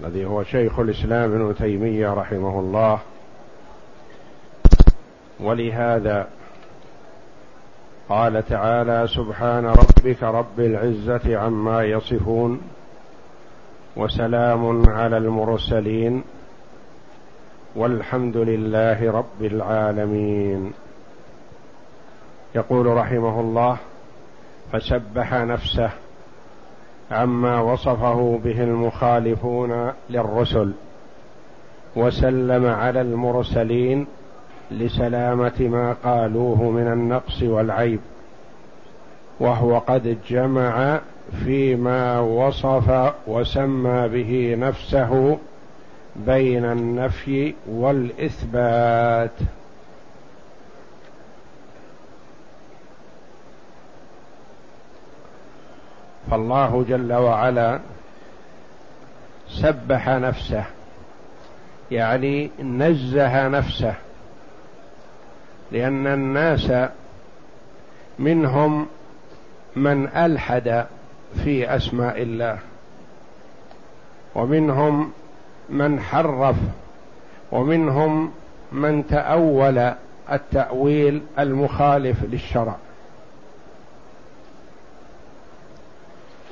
الذي هو شيخ الإسلام ابن تيمية رحمه الله. ولهذا قال تعالى سبحان ربك رب العزة عما يصفون وسلام على المرسلين والحمد لله رب العالمين. يقول رحمه الله فسبح نفسه عما وصفه به المخالفون للرسل وسلم على المرسلين لسلامة ما قالوه من النقص والعيب وهو قد جمع فيما وصف وسمى به نفسه بين النفي والإثبات. فالله جل وعلا سبح نفسه يعني نزه نفسه لأن الناس منهم من ألحد في أسماء الله ومنهم من حرف ومنهم من تأول التأويل المخالف للشرع.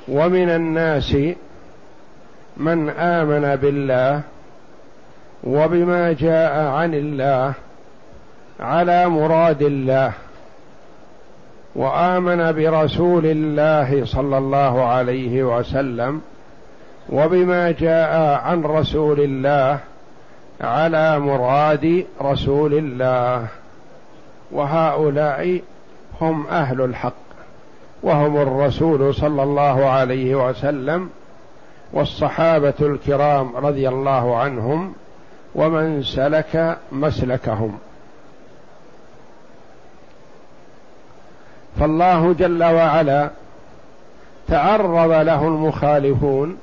ومن الناس من آمن بالله وبما جاء عن الله على مراد الله وآمن برسول الله صلى الله عليه وسلم وبما جاء عن رسول الله على مراد رسول الله. وهؤلاء هم أهل الحق. وهم الرسول صلى الله عليه وسلم والصحابة الكرام رضي الله عنهم ومن سلك مسلكهم. فالله جل وعلا تعرض له المخالفون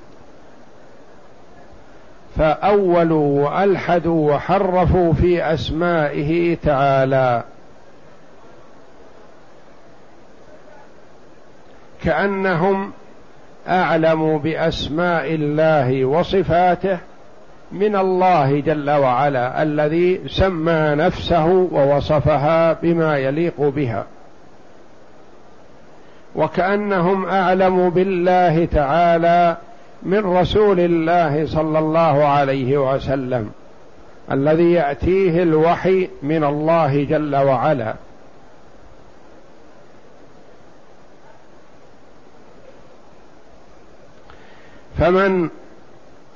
فأولوا وألحدوا وحرفوا في أسمائه تعالى. كأنهم اعلموا بأسماء الله وصفاته من الله جل وعلا الذي سمى نفسه ووصفها بما يليق بها. وكأنهم اعلموا بالله تعالى من رسول الله صلى الله عليه وسلم الذي يأتيه الوحي من الله جل وعلا. فمن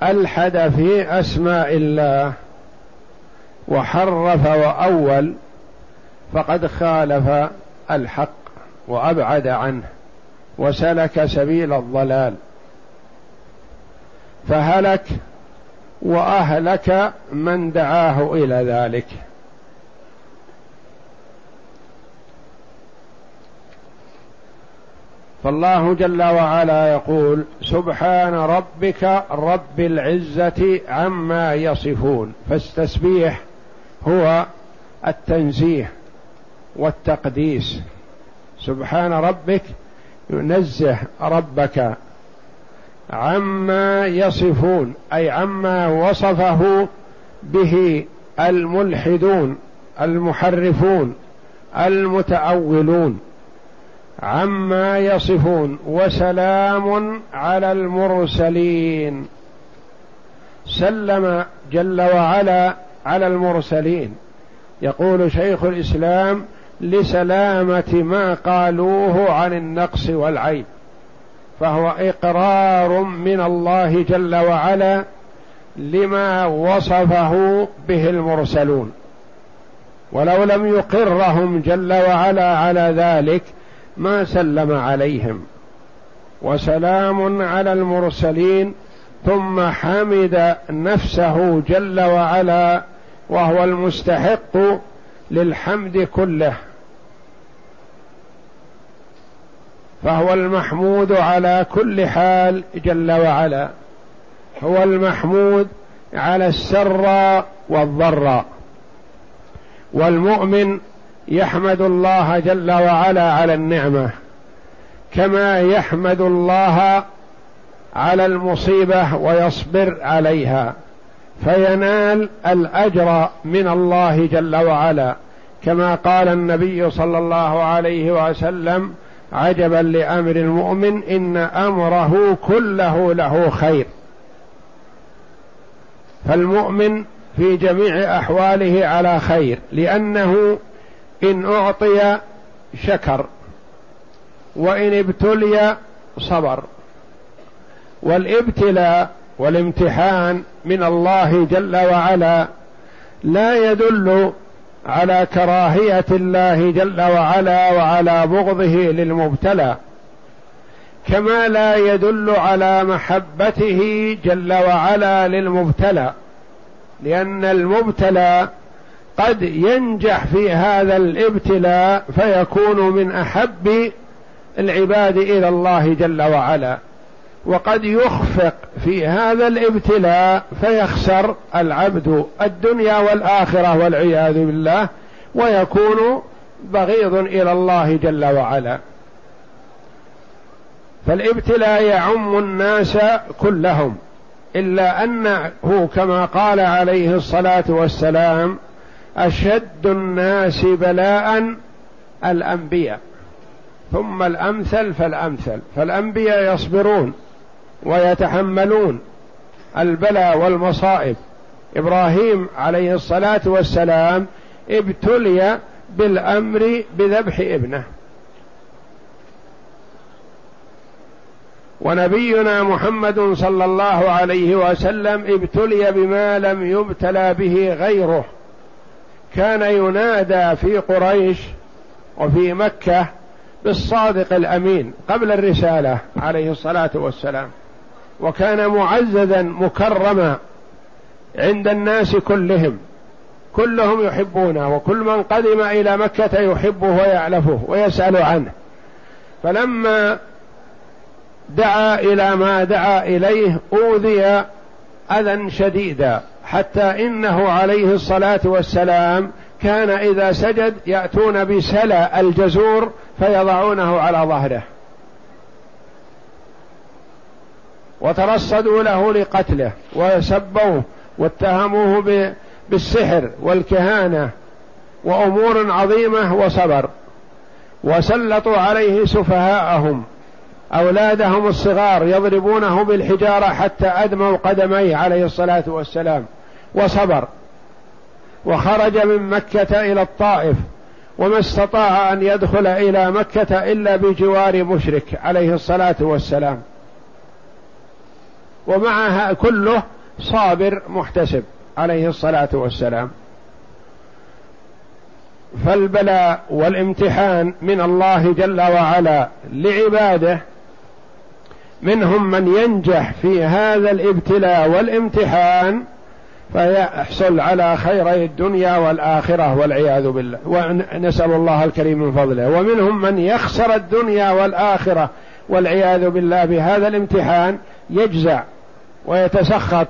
ألحد في أسماء الله وحرف وأول فقد خالف الحق وأبعد عنه وسلك سبيل الضلال. فهلك وأهلك من دعاه إلى ذلك. فالله جل وعلا يقول سبحان ربك رب العزة عما يصفون فالتسبيح هو التنزيه والتقديس. سبحان ربك ينزه ربك عما يصفون أي عما وصفه به الملحدون المحرفون المتأولون. عما يصفون وسلام على المرسلين. سلم جل وعلا على المرسلين. يقول شيخ الإسلام لسلامة ما قالوه عن النقص والعيب. فهو إقرار من الله جل وعلا لما وصفه به المرسلون. ولو لم يقرهم جل وعلا على ذلك ما سلم عليهم. وسلام على المرسلين ثم حمد نفسه جل وعلا وهو المستحق للحمد كله. فهو المحمود على كل حال جل وعلا. هو المحمود على السر والضر. والمؤمن يحمد الله جل وعلا على النعمة كما يحمد الله على المصيبة ويصبر عليها فينال الأجر من الله جل وعلا. كما قال النبي صلى الله عليه وسلم عجبا لأمر المؤمن إن أمره كله له خير. فالمؤمن في جميع أحواله على خير لأنه إن أعطي شكر وإن ابتلي صبر. والابتلاء والامتحان من الله جل وعلا لا يدل على كراهية الله جل وعلا وعلى بغضه للمبتلى كما لا يدل على محبته جل وعلا للمبتلى لأن المبتلى قد ينجح في هذا الابتلاء فيكون من أحب العباد إلى الله جل وعلا. وقد يخفق في هذا الابتلاء فيخسر العبد الدنيا والآخرة والعياذ بالله ويكون بغيض إلى الله جل وعلا. فالابتلاء يعم الناس كلهم إلا أنه كما قال عليه الصلاة والسلام أشد الناس بلاء الأنبياء. ثم الأمثل فالأمثل. فالأنبياء يصبرون ويتحملون البلاء والمصائب. إبراهيم عليه الصلاة والسلام ابتلي بالأمر بذبح ابنه. ونبينا محمد صلى الله عليه وسلم ابتلي بما لم يبتلى به غيره. كان ينادى في قريش وفي مكة بالصادق الأمين قبل الرسالة عليه الصلاة والسلام. وكان معززا مكرما عند الناس كلهم. كلهم يحبونه وكل من قدم إلى مكة يحبه ويعلفه ويسأل عنه. فلما دعا إلى ما دعا إليه أوذي أذى شديدا. حتى إنه عليه الصلاة والسلام كان إذا سجد يأتون بسلا الجزور فيضعونه على ظهره. وترصدوا له لقتله وسبوه واتهموه بالسحر والكهانة وأمور عظيمة وصبر. وسلطوا عليه سفهاءهم أولادهم الصغار يضربونه بالحجارة حتى أدموا قدميه عليه الصلاة والسلام. وصبر. وخرج من مكة إلى الطائف وما استطاع أن يدخل إلى مكة إلا بجوار مشرك عليه الصلاة والسلام. ومعها كله صابر محتسب عليه الصلاة والسلام. فالبلاء والامتحان من الله جل وعلا لعباده منهم من ينجح في هذا الابتلاء والامتحان فيحصل على خيري الدنيا والآخرة والعياذ بالله. ونسأل الله الكريم من فضله. ومنهم من يخسر الدنيا والآخرة والعياذ بالله بهذا الامتحان يجزع ويتسخط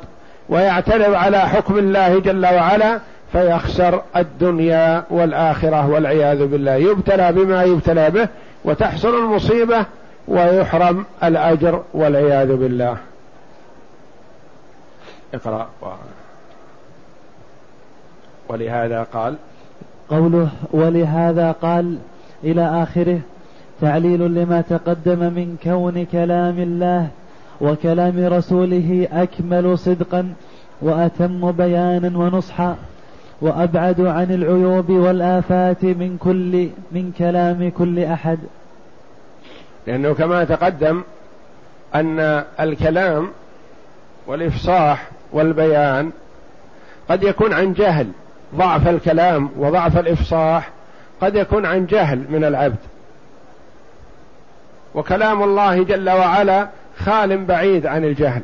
ويعترض على حكم الله جل وعلا فيخسر الدنيا والآخرة والعياذ بالله. يبتلى بما يبتلى به وتحصل المصيبة ويحرم الأجر والعياذ بالله. اقرأ ولهذا قال قوله ولهذا قال إلى آخره تعليل لما تقدم من كون كلام الله وكلام رسوله أكمل صدقا وأتم بيانا ونصحا وأبعد عن العيوب والآفات من كل من كلام كل أحد. لأنه كما تقدم أن الكلام والإفصاح والبيان قد يكون عن جهل ضعف الكلام وضعف الإفصاح قد يكون عن جهل من العبد. وكلام الله جل وعلا خال بعيد عن الجهل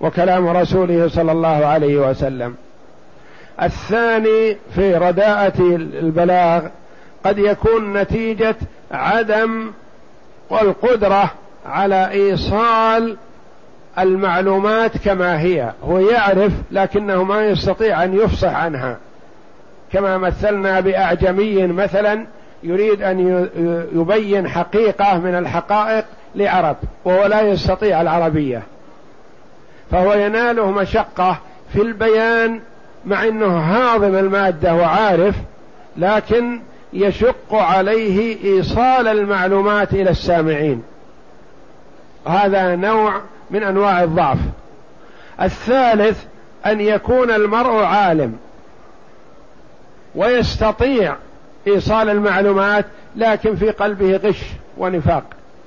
وكلام رسوله صلى الله عليه وسلم. الثاني في رداءة البلاغ قد يكون نتيجة عدم والقدرة على إيصال المعلومات كما هي هو يعرف لكنه ما يستطيع أن يفصح عنها. كما مثلنا بأعجمي مثلا يريد أن يبين حقيقة من الحقائق لعرب وهو لا يستطيع العربية. فهو يناله مشقة في البيان مع إنه هاضم المادة وعارف لكن يشق عليه إيصال المعلومات إلى السامعين. هذا نوع من أنواع الضعف. الثالث أن يكون المرء عالم. ويستطيع إيصال المعلومات لكن في قلبه غش ونفاق.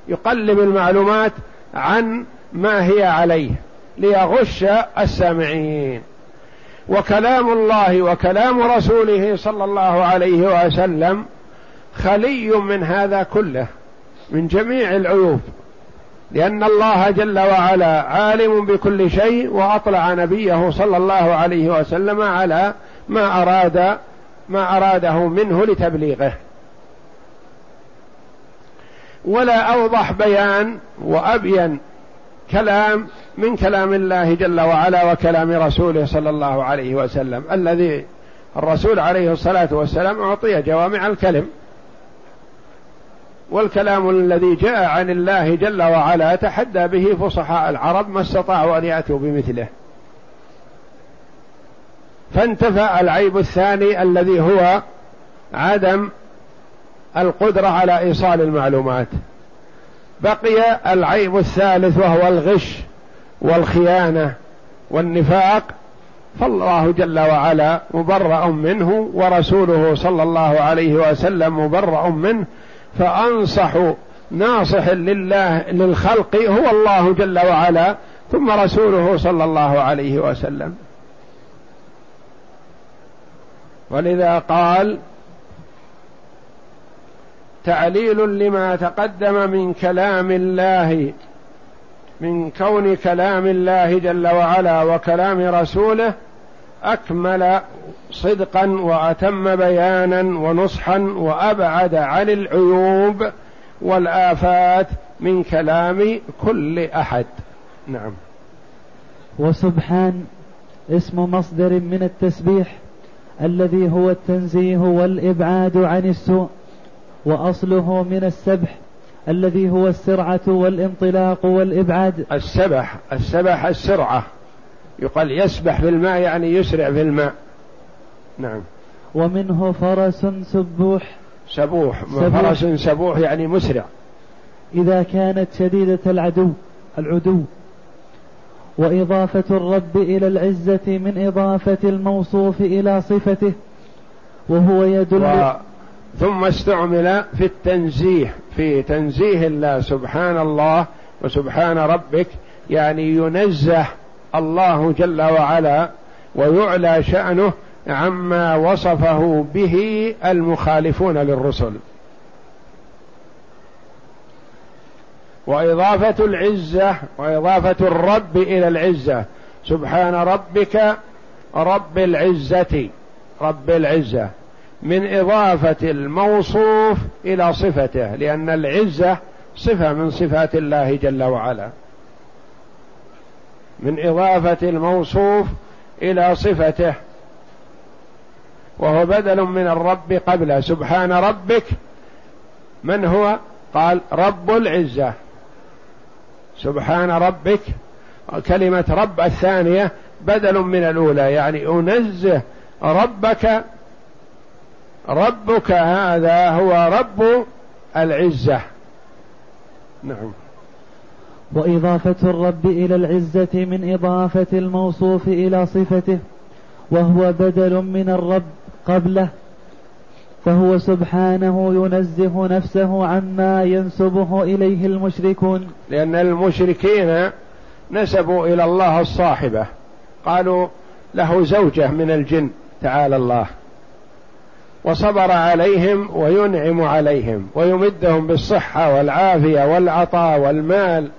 يقلب المعلومات عن ما هي عليه ليغش السامعين. وكلام الله وكلام رسوله صلى الله عليه وسلم خلي من هذا كله من جميع العيوب. لأن الله جل وعلا عالم بكل شيء وأطلع نبيه صلى الله عليه وسلم على ما أراد ما أراده منه لتبليغه. ولا أوضح بيان وأبين كلام من كلام الله جل وعلا وكلام رسوله صلى الله عليه وسلم الذي الرسول عليه الصلاة والسلام أعطي جوامع الكلم. والكلام الذي جاء عن الله جل وعلا تحدى به فصحاء العرب ما استطاعوا أن يأتوا بمثله. فانتفى العيب الثاني الذي هو عدم القدرة على إيصال المعلومات. بقي العيب الثالث وهو الغش والخيانة والنفاق. فالله جل وعلا مبرأ منه ورسوله صلى الله عليه وسلم مبرأ منه. فأنصح ناصح لله للخلق هو الله جل وعلا ثم رسوله صلى الله عليه وسلم. ولذا قال تعليل لما تقدم من كلام الله من كون كلام الله جل وعلا وكلام رسوله أكمل صدقا وأتم بيانا ونصحا وأبعد عن العيوب والآفات من كلام كل أحد. نعم. وسبحان اسم مصدر من التسبيح. الذي هو التنزيه والإبعاد عن السوء وأصله من السبح الذي هو السرعة والانطلاق والإبعاد. السبح السبح السرعة. يقال يسبح في الماء يعني يسرع في الماء. نعم. ومنه فرس سبوح. سبوح, سبوح. فرس سبوح يعني مسرع. إذا كانت شديدة العدو العدو. وإضافة الرب إلى العزة من إضافة الموصوف إلى صفته وهو يدل و... ثم استعمل في التنزيه في تنزيه الله سبحان الله وسبحان ربك يعني ينزه الله جل وعلا ويعلى شأنه عما وصفه به المخالفون للرسل. وإضافة العزة وإضافة الرب إلى العزة. سبحان ربك رب العزة رب العزة. من إضافة الموصوف إلى صفته لأن العزة صفة من صفات الله جل وعلا. من إضافة الموصوف إلى صفته وهو بدل من الرب قبله. سبحان ربك من هو؟ قال رب العزة. سبحان ربك. كلمة رب الثانية بدل من الأولى يعني أنزه ربك. ربك هذا هو رب العزة. نعم. وإضافة الرب إلى العزة من إضافة الموصوف إلى صفته وهو بدل من الرب قبله. فهو سبحانه ينزه نفسه عما ينسبه إليه المشركون. لأن المشركين نسبوا إلى الله الصاحبة. قالوا له زوجة من الجن تعالى الله. وصبر عليهم وينعم عليهم ويمدهم بالصحة والعافية والعطاء والمال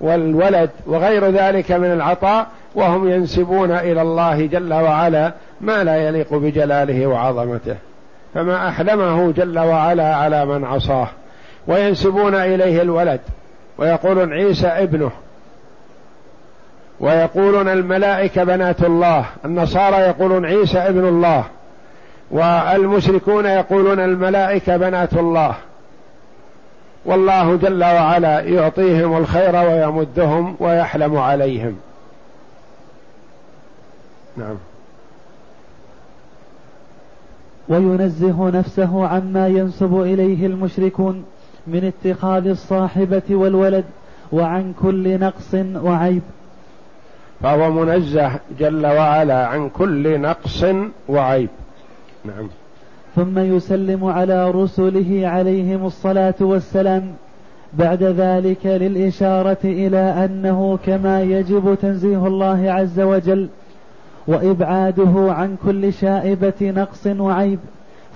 والولد وغير ذلك من العطاء وهم ينسبون إلى الله جل وعلا ما لا يليق بجلاله وعظمته. فما أحلمه جل وعلا على من عصاه. وينسبون إليه الولد. ويقولون عيسى ابنه. ويقولون الملائكة بنات الله. النصارى يقولون عيسى ابن الله. والمشركون يقولون الملائكة بنات الله. والله جل وعلا يعطيهم الخير ويمدهم ويحلم عليهم. نعم. وينزه نفسه عما ينسب إليه المشركون من اتخاذ الصاحبة والولد وعن كل نقص وعيب. فهو منزه جل وعلا عن كل نقص وعيب. نعم. ثم يسلم على رسله عليهم الصلاة والسلام. بعد ذلك للإشارة إلى أنه كما يجب تنزيه الله عز وجل. وإبعاده عن كل شائبة نقص وعيب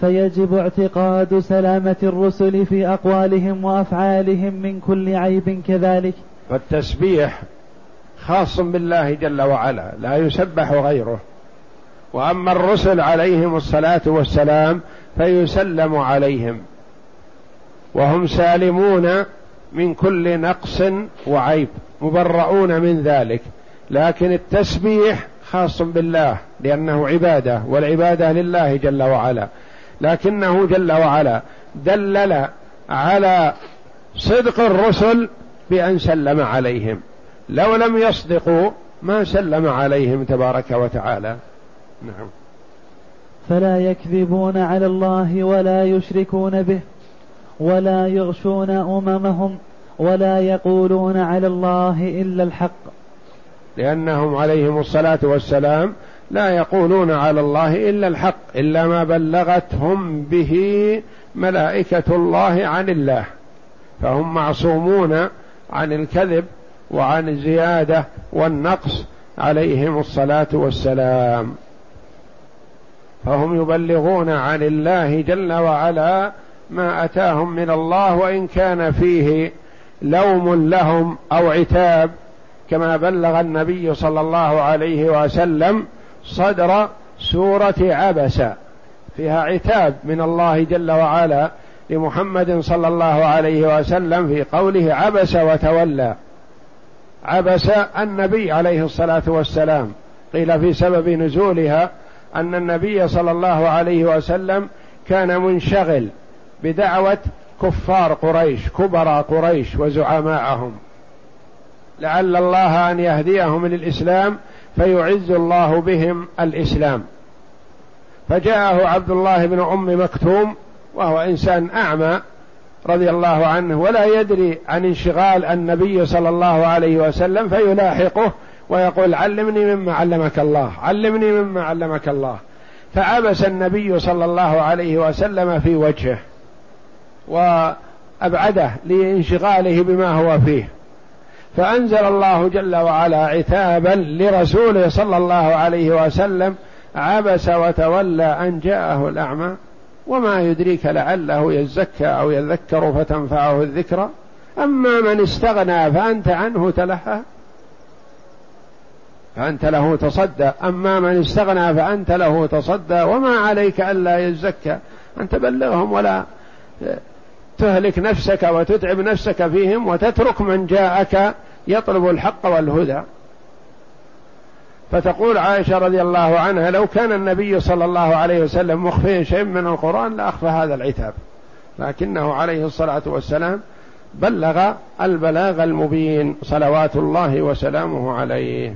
فيجب اعتقاد سلامة الرسل في أقوالهم وأفعالهم من كل عيب كذلك. فالتسبيح خاص بالله جل وعلا لا يسبح غيره. وأما الرسل عليهم الصلاة والسلام فيسلم عليهم. وهم سالمون من كل نقص وعيب مبرؤون من ذلك. لكن التسبيح خاص بالله لأنه عبادة والعبادة لله جل وعلا. لكنه جل وعلا دلل على صدق الرسل بأن سلم عليهم. لو لم يصدقوا ما سلم عليهم تبارك وتعالى. نعم. فلا يكذبون على الله ولا يشركون به ولا يغشون أممهم ولا يقولون على الله إلا الحق. لأنهم عليهم الصلاة والسلام لا يقولون على الله إلا الحق إلا ما بلغتهم به ملائكة الله عن الله. فهم معصومون عن الكذب وعن الزيادة والنقص عليهم الصلاة والسلام. فهم يبلغون عن الله جل وعلا ما أتاهم من الله وإن كان فيه لوم لهم أو عتاب كما بلغ النبي صلى الله عليه وسلم صدر سورة عبس فيها عتاب من الله جل وعلا لمحمد صلى الله عليه وسلم في قوله عبس وتولى. عبس النبي عليه الصلاة والسلام. قيل في سبب نزولها أن النبي صلى الله عليه وسلم كان منشغل بدعوة كفار قريش كبرى قريش وزعماءهم. لعل الله أن يهديهم للإسلام فيعز الله بهم الإسلام. فجاءه عبد الله بن أم مكتوم وهو إنسان أعمى رضي الله عنه ولا يدري عن انشغال النبي صلى الله عليه وسلم فيلاحقه ويقول علمني مما علمك الله علمني مما علمك الله. فعبس النبي صلى الله عليه وسلم في وجهه وأبعده لانشغاله بما هو فيه. فأنزل الله جل وعلا عتابا لرسوله صلى الله عليه وسلم عبس وتولى أن جاءه الأعمى. وما يدريك لعله يزكى أو يذكر فتنفعه الذكرى. أما من استغنى فأنت عنه تلهى فأنت له تصدى. أما من استغنى فأنت له تصدى. وما عليك ألا يزكى. أن تبلغهم ولا تهلك نفسك وتتعب نفسك فيهم وتترك من جاءك يطلب الحق والهدى. فتقول عائشة رضي الله عنها لو كان النبي صلى الله عليه وسلم مخفيا شيء من القرآن لأخفى هذا العتاب. لكنه عليه الصلاة والسلام بلغ البلاغ المبين صلوات الله وسلامه عليه.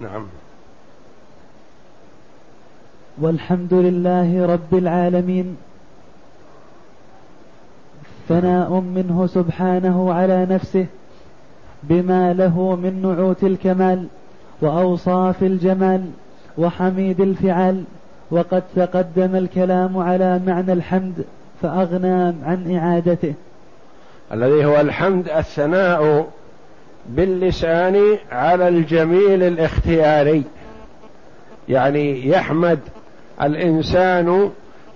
نعم. والحمد لله رب العالمين. ثناء منه سبحانه على نفسه بما له من نعوت الكمال وأوصاف الجمال وحميد الفعال وقد تقدم الكلام على معنى الحمد فأغنى عن إعادته. الذي هو الحمد الثناء باللسان على الجميل الاختياري. يعني يحمد الإنسان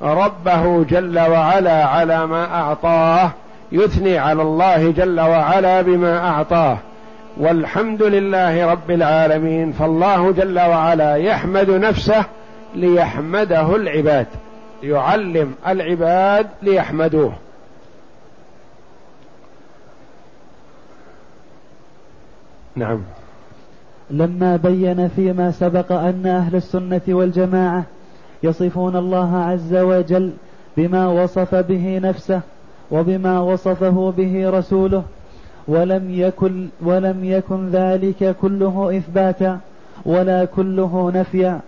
ربه جل وعلا على ما أعطاه يثني على الله جل وعلا بما أعطاه. والحمد لله رب العالمين فالله جل وعلا يحمد نفسه ليحمده العباد يعلم العباد ليحمدوه. نعم. لما بين فيما سبق أن أهل السنة والجماعة يصفون الله عز وجل بما وصف به نفسه وبما وصفه به رسوله ولم يكن ولم يكن ذلك كله إثباتا ولا كله نفيا.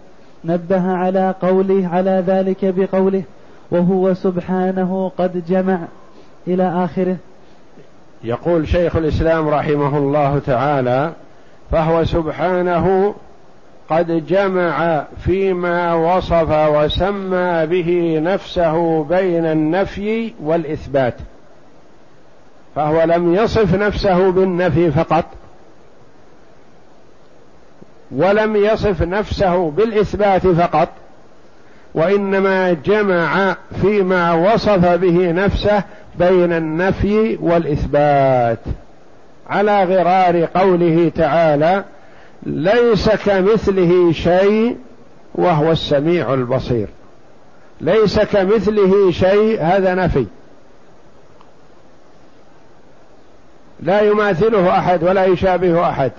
نبه على قوله على ذلك بقوله وهو سبحانه قد جمع إلى آخره. يقول شيخ الإسلام رحمه الله تعالى فهو سبحانه قد جمع فيما وصف وسمى به نفسه بين النفي والإثبات. فهو لم يصف نفسه بالنفي فقط ولم يصف نفسه بالإثبات فقط وإنما جمع فيما وصف به نفسه بين النفي والإثبات. على غرار قوله تعالى ليس كمثله شيء وهو السميع البصير. ليس كمثله شيء هذا نفي. لا يماثله أحد ولا يشابه أحد.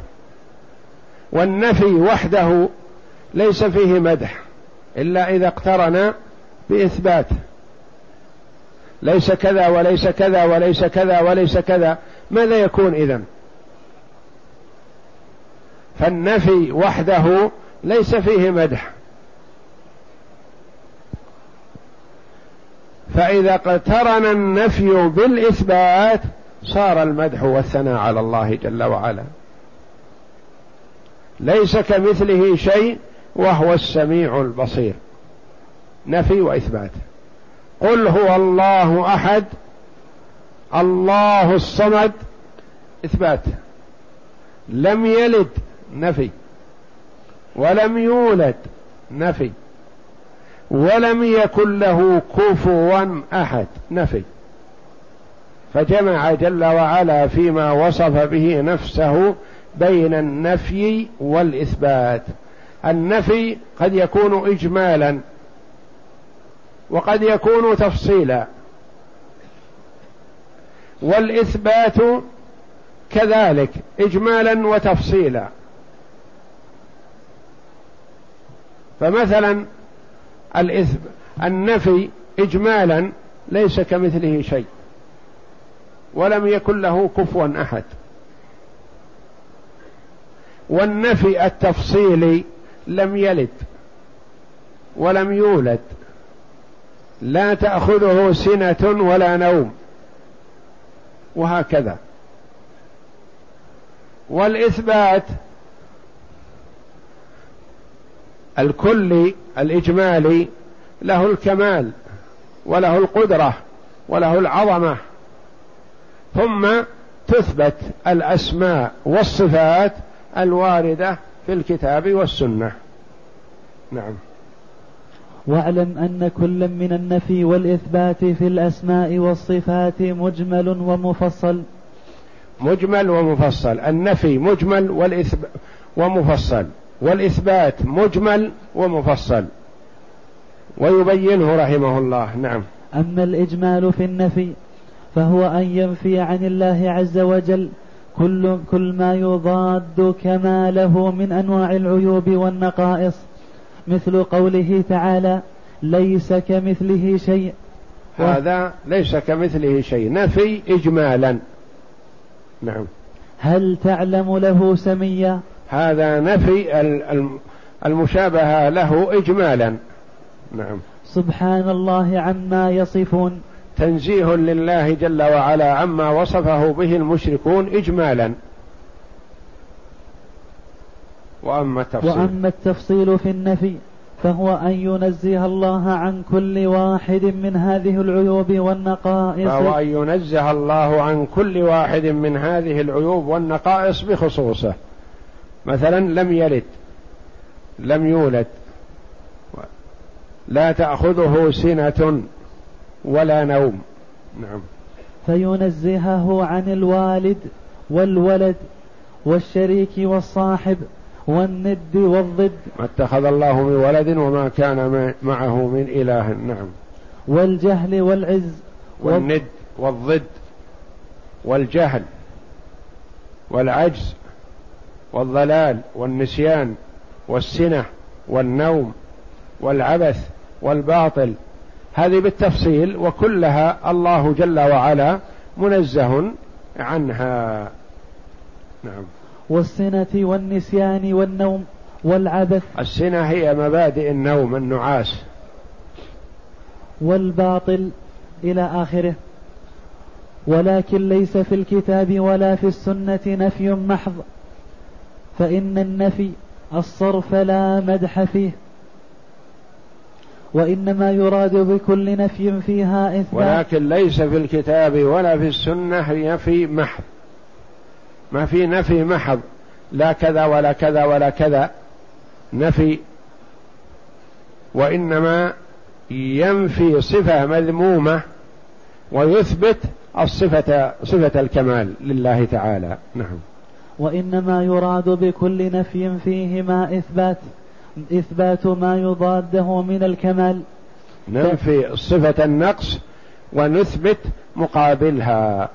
والنفي وحده ليس فيه مدح إلا إذا اقترن بإثبات. ليس كذا وليس كذا وليس كذا وليس كذا ماذا يكون إذن؟ فالنفي وحده ليس فيه مدح. فإذا اقترن النفي بالإثبات صار المدح والثناء على الله جل وعلا. ليس كمثله شيء وهو السميع البصير. نفي وإثبات. قل هو الله أحد الله الصمد إثبات. لم يلد نفي. ولم يولد نفي. ولم يكن له كفوا أحد نفي. فجمع جل وعلا فيما وصف به نفسه بين النفي والإثبات. النفي قد يكون اجمالا وقد يكون تفصيلا. والإثبات كذلك اجمالا وتفصيلا. فمثلا الإثم النفي إجمالا ليس كمثله شيء ولم يكن له كفوا أحد. والنفي التفصيلي لم يلد ولم يولد لا تأخذه سنة ولا نوم وهكذا. والإثبات الكلي الإجمالي له الكمال وله القدرة وله العظمة. ثم تثبت الأسماء والصفات الواردة في الكتاب والسنة. نعم. واعلم أن كل من النفي والإثبات في الأسماء والصفات مجمل ومفصل. مجمل ومفصل. النفي مجمل والإثبات ومفصل. والإثبات مجمل ومفصل. ويبينه رحمه الله. نعم. أما الإجمال في النفي فهو أن ينفي عن الله عز وجل كل كل ما يضاد كماله من أنواع العيوب والنقائص مثل قوله تعالى ليس كمثله شيء. هذا ليس كمثله شيء. نفي إجمالا. نعم. هل تعلم له سميا؟ هذا نفي المشابهة له إجمالا. نعم. سبحان الله عما يصفون. تنزيه لله جل وعلا عما وصفه به المشركون إجمالا. وأما التفصيل. وأما التفصيل في النفي فهو أن ينزه الله عن كل واحد من هذه العيوب والنقائص. فهو أن ينزه الله عن كل واحد من هذه العيوب والنقائص بخصوصه. مثلا لم يلد لم يولد لا تأخذه سنة ولا نوم. نعم. فينزهه عن الوالد والولد والشريك والصاحب والند والضد. ما اتخذ الله من ولد وما كان معه من إله. نعم. والجهل والعز والند والضد والجهل والعجز والضلال والنسيان والسنة والنوم والعبث والباطل. هذه بالتفصيل وكلها الله جل وعلا منزه عنها. نعم. والسنة والنسيان والنوم والعبث. السنة هي مبادئ النوم النعاس. والباطل إلى آخره. ولكن ليس في الكتاب ولا في السنة نفي محض. فإن النفي الصرف لا مدح فيه وإنما يراد بكل نفي فيها إثبات. ولكن ليس في الكتاب ولا في السنة نفي محض. ما في نفي محض. لا كذا ولا كذا ولا كذا. نفي وإنما ينفي صفة مذمومة ويثبت الصفة صفة الكمال لله تعالى. نعم. وإنما يراد بكل نفي فيهما إثبات إثبات ما يضاده من الكمال. ننفي صفة النقص ونثبت مقابلها.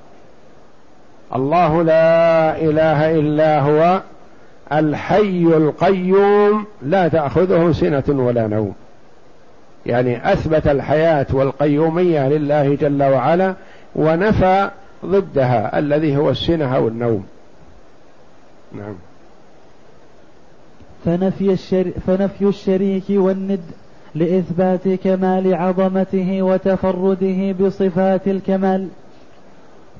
الله لا إله إلا هو الحي القيوم لا تأخذه سنة ولا نوم. يعني أثبت الحياة والقيومية لله جل وعلا ونفى ضدها الذي هو السنة أو النوم نعم. فنفي, الشر... فنفي الشريك والند لإثبات كمال عظمته وتفرده بصفات الكمال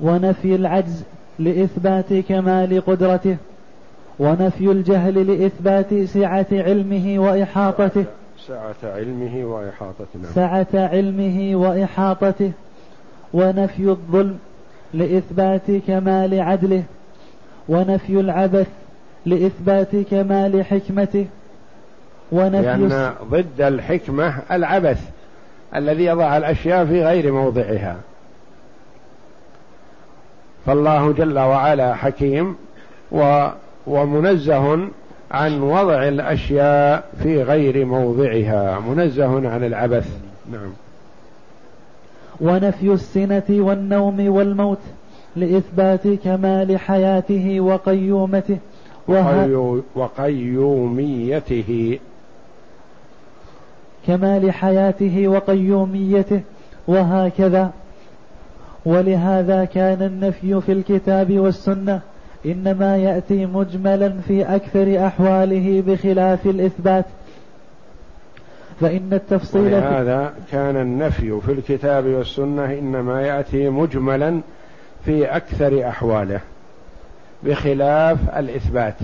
ونفي العجز لإثبات كمال قدرته ونفي الجهل لإثبات سعة علمه وإحاطته. سعة علمه وإحاطته نعم. سعة علمه وإحاطته ونفي الظلم لإثبات كمال عدله. ونفي العبث لإثبات كمال حكمته. ونفي لأن ضد الحكمة العبث الذي يضع الأشياء في غير موضعها. فالله جل وعلا حكيم و ومنزه عن وضع الأشياء في غير موضعها. منزه عن العبث. نعم. ونفي السنة والنوم والموت. لإثبات كمال حياته وقيومته. وقيوميته. كمال حياته وقيوميته. وهكذا. ولهذا كان النفي في الكتاب والسنة إنما يأتي مجملا في أكثر أحواله بخلاف الإثبات. فإن التفصيل هذا كان النفي في الكتاب والسنة إنما يأتي مجملا في أكثر أحواله بخلاف الإثبات.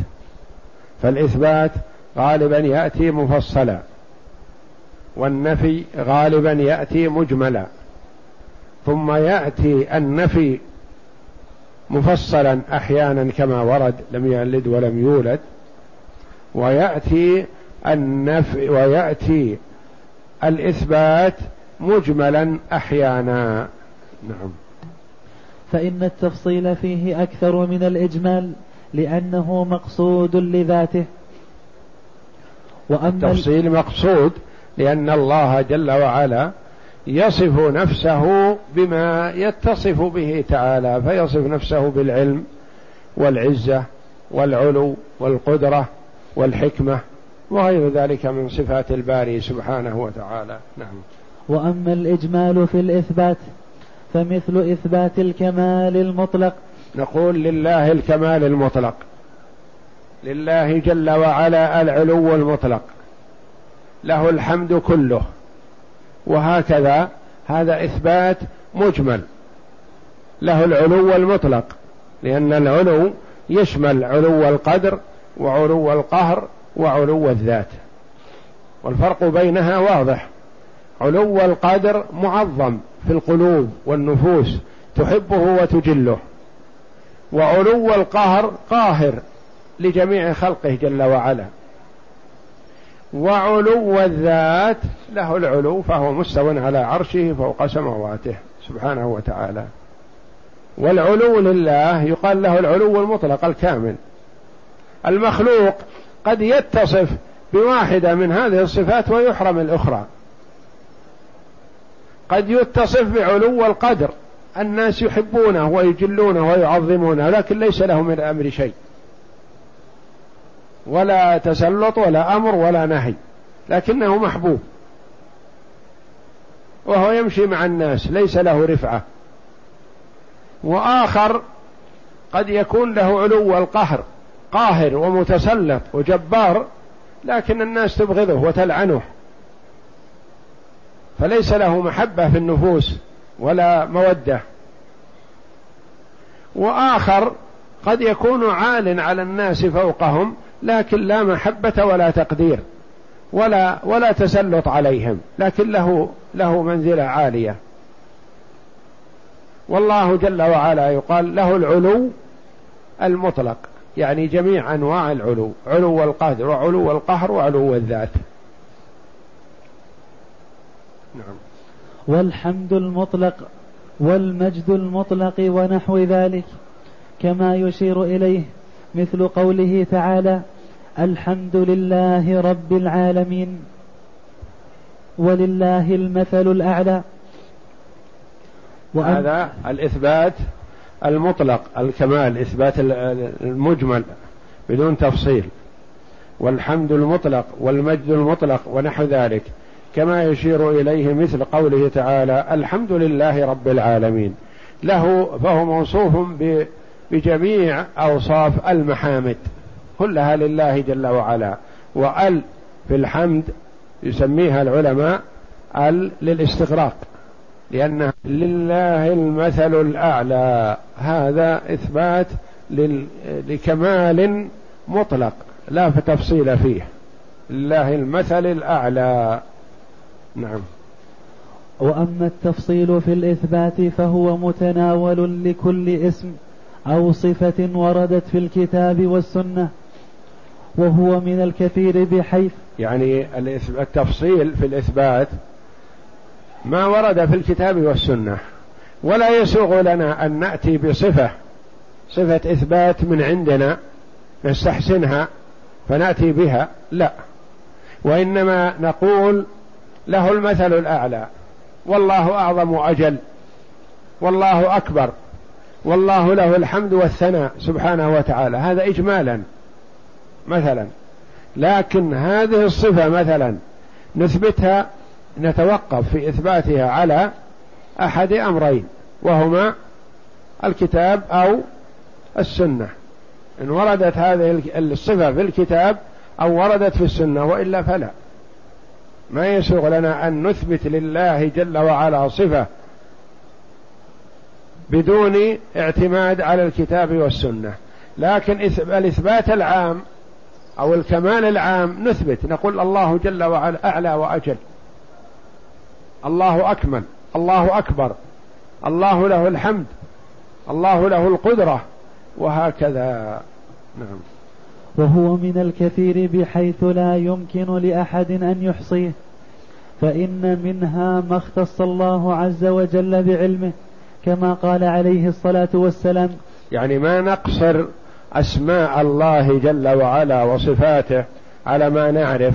فالإثبات غالبا يأتي مفصلا والنفي غالبا يأتي مجملا. ثم يأتي النفي مفصلا أحيانا كما ورد لم يلد ولم يولد. ويأتي النفي ويأتي الإثبات مجملا أحيانا. نعم. فإن التفصيل فيه أكثر من الإجمال لأنه مقصود لذاته. وأما التفصيل مقصود لأن الله جل وعلا يصف نفسه بما يتصف به تعالى فيصف نفسه بالعلم والعزة والعلو والقدرة والحكمة وغير ذلك من صفات الباري سبحانه وتعالى. نعم. وأما الإجمال في الإثبات فمثل إثبات الكمال المطلق. نقول لله الكمال المطلق. لله جل وعلا العلو المطلق. له الحمد كله. وهكذا هذا إثبات مجمل. له العلو المطلق. لأن العلو يشمل علو القدر وعلو القهر وعلو الذات. والفرق بينها واضح. علو القدر معظم في القلوب والنفوس تحبه وتجله. وعلو القهر قاهر لجميع خلقه جل وعلا. وعلو الذات له العلو فهو مستو على عرشه فوق سماواته سبحانه وتعالى. والعلو لله يقال له العلو المطلق الكامل. المخلوق قد يتصف بواحدة من هذه الصفات ويحرم الأخرى. قد يتصف بعلو القدر. الناس يحبونه ويجلونه ويعظمونه لكن ليس له من الأمر شيء. ولا تسلط ولا أمر ولا نهي لكنه محبوب. وهو يمشي مع الناس ليس له رفعة. وآخر قد يكون له علو القهر قاهر ومتسلط وجبار لكن الناس تبغضه وتلعنه. فليس له محبة في النفوس ولا مودة. وآخر قد يكون عال على الناس فوقهم لكن لا محبة ولا تقدير ولا ولا تسلط عليهم لكن له له منزلة عالية. والله جل وعلا يقال له العلو المطلق يعني جميع أنواع العلو علو القدر وعلو القهر وعلو الذات. نعم. والحمد المطلق والمجد المطلق ونحو ذلك كما يشير إليه مثل قوله تعالى الحمد لله رب العالمين ولله المثل الأعلى. وهذا الإثبات المطلق الكمال إثبات المجمل بدون تفصيل. والحمد المطلق والمجد المطلق ونحو ذلك كما يشير إليه مثل قوله تعالى الحمد لله رب العالمين. له فهو موصوف بجميع أوصاف المحامد كلها لله جل وعلا. وأل في الحمد يسميها العلماء أل للاستغراق لأن لله المثل الأعلى. هذا إثبات لكمال مطلق لا تفصيل فيه. لله المثل الأعلى. نعم. وأما التفصيل في الإثبات فهو متناول لكل اسم أو صفة وردت في الكتاب والسنة وهو من الكثير بحيث يعني التفصيل في الإثبات ما ورد في الكتاب والسنة ولا يسوغ لنا أن نأتي بصفة صفة إثبات من عندنا نستحسنها فنأتي بها لا. وإنما نقول له المثل الأعلى. والله أعظم وأجل. والله أكبر. والله له الحمد والثناء سبحانه وتعالى. هذا اجمالا. مثلا. لكن هذه الصفة مثلا نثبتها نتوقف في إثباتها على أحد أمرين وهما الكتاب أو السنة. إن وردت هذه الصفة في الكتاب أو وردت في السنة وإلا فلا. ما يسوغ لنا أن نثبت لله جل وعلا صفة بدون اعتماد على الكتاب والسنة. لكن الإثبات العام أو الكمال العام نثبت. نقول الله جل وعلا أعلى وأجل. الله أكمل. الله أكبر. الله له الحمد. الله له القدرة. وهكذا. نعم. وهو من الكثير بحيث لا يمكن لأحد أن يحصيه فإن منها ما اختص الله عز وجل بعلمه كما قال عليه الصلاة والسلام يعني ما نقصر أسماء الله جل وعلا وصفاته على ما نعرف.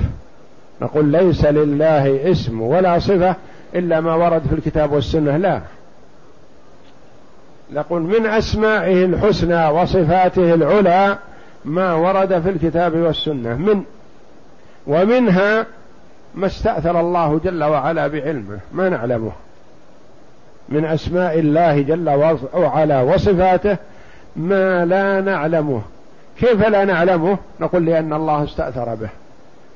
نقول ليس لله اسم ولا صفة إلا ما ورد في الكتاب والسنة لا. نقول من أسمائه الحسنى وصفاته العلى ما ورد في الكتاب والسنة من ومنها ما استأثر الله جل وعلا بعلمه ما نعلمه. من أسماء الله جل وعلا وصفاته ما لا نعلمه. كيف لا نعلمه؟ نقول لأن الله استأثر به.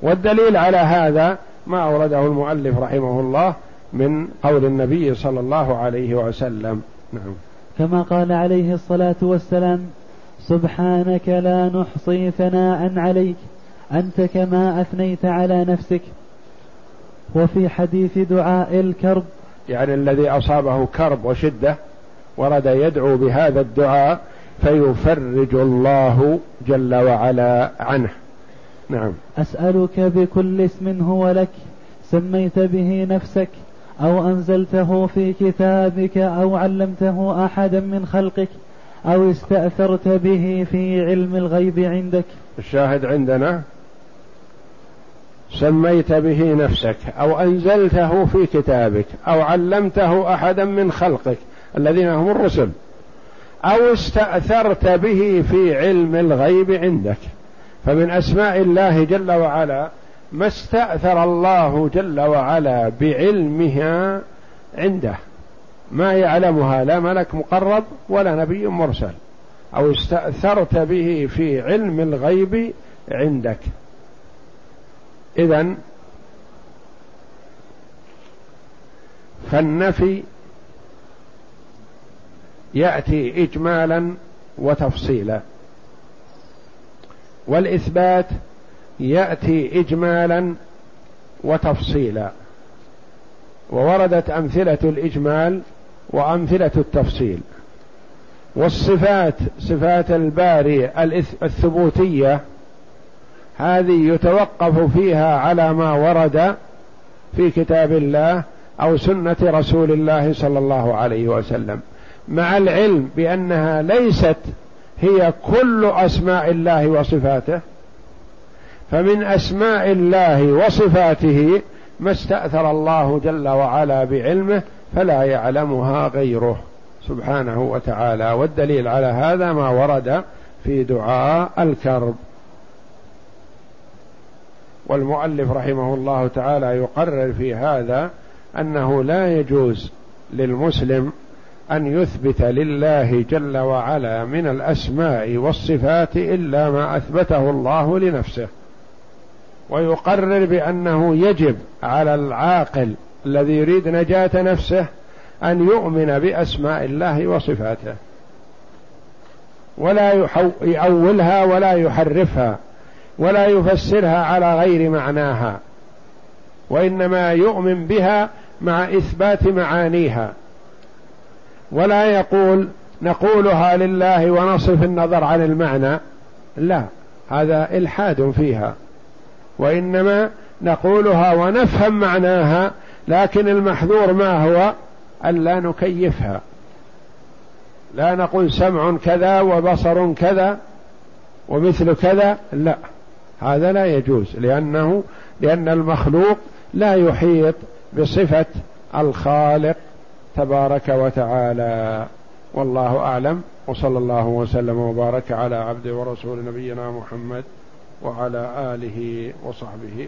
والدليل على هذا ما أورده المؤلف رحمه الله من قول النبي صلى الله عليه وسلم. نعم. كما قال عليه الصلاة والسلام سبحانك لا نحصي ثناء عليك أنت كما أثنيت على نفسك. وفي حديث دعاء الكرب يعني الذي أصابه كرب وشدة ورد يدعو بهذا الدعاء فيفرج الله جل وعلا عنه. نعم. أسألك بكل اسم هو لك سميت به نفسك أو أنزلته في كتابك أو علمته أحدا من خلقك. أو استأثرت به في علم الغيب عندك. الشاهد عندنا. سميت به نفسك أو أنزلته في كتابك أو علمته أحدا من خلقك الذين هم الرسل أو استأثرت به في علم الغيب عندك. فمن أسماء الله جل وعلا ما استأثر الله جل وعلا بعلمها عنده. ما يعلمها لا ملك مقرب ولا نبي مرسل. أو استأثرت به في علم الغيب عندك. اذا فالنفي يأتي اجمالا وتفصيلا. والإثبات يأتي اجمالا وتفصيلا. ووردت أمثلة الإجمال وأمثلة التفصيل. والصفات صفات الباري الثبوتية هذه يتوقف فيها على ما ورد في كتاب الله أو سنة رسول الله صلى الله عليه وسلم. مع العلم بأنها ليست هي كل أسماء الله وصفاته فمن أسماء الله وصفاته ما استأثر الله جل وعلا بعلمه فلا يعلمها غيره سبحانه وتعالى. والدليل على هذا ما ورد في دعاء الكرب. والمؤلف رحمه الله تعالى يقرر في هذا أنه لا يجوز للمسلم أن يثبت لله جل وعلا من الأسماء والصفات إلا ما أثبته الله لنفسه. ويقرر بأنه يجب على العاقل الذي يريد نجاة نفسه أن يؤمن بأسماء الله وصفاته. ولا يؤولها ولا يحرفها ولا يفسرها على غير معناها وإنما يؤمن بها مع إثبات معانيها. ولا يقول نقولها لله ونصرف النظر عن المعنى. لا هذا إلحاد فيها. وإنما نقولها ونفهم معناها لكن المحذور ما هو؟ الا نكيفها. لا نقول سمع كذا وبصر كذا ومثل كذا لا. هذا لا يجوز لأنه لأن المخلوق لا يحيط بصفة الخالق تبارك وتعالى. والله أعلم. وصلى الله وسلم وبارك على عبد ورسول نبينا محمد وعلى آله وصحبه